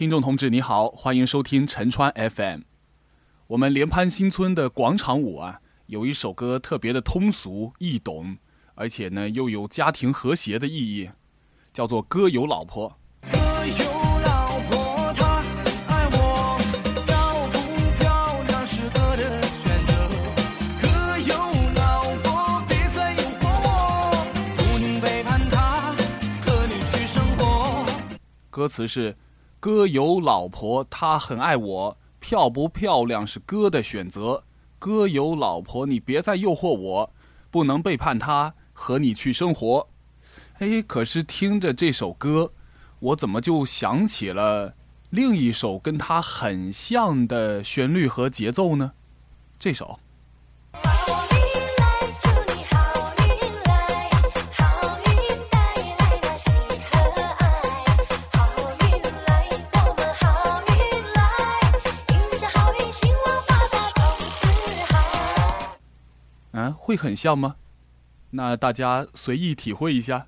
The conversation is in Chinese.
听众同志你好，欢迎收听陈川 FM。我们连潘新村的广场舞啊，有一首歌特别的通俗易懂，而且呢又有家庭和谐的意义，叫做《哥有老婆》。有老婆，她爱我，漂不漂亮是哥的选择。哥有老婆，别再诱惑我，不能背叛她，和你去生活。歌词是：哥有老婆，她很爱我，漂不漂亮是哥的选择。哥有老婆，你别再诱惑我，不能背叛她，和你去生活。哎，可是听着这首歌，我怎么就想起了另一首跟它很像的旋律和节奏呢？这首。啊，会很像吗？那大家随意体会一下。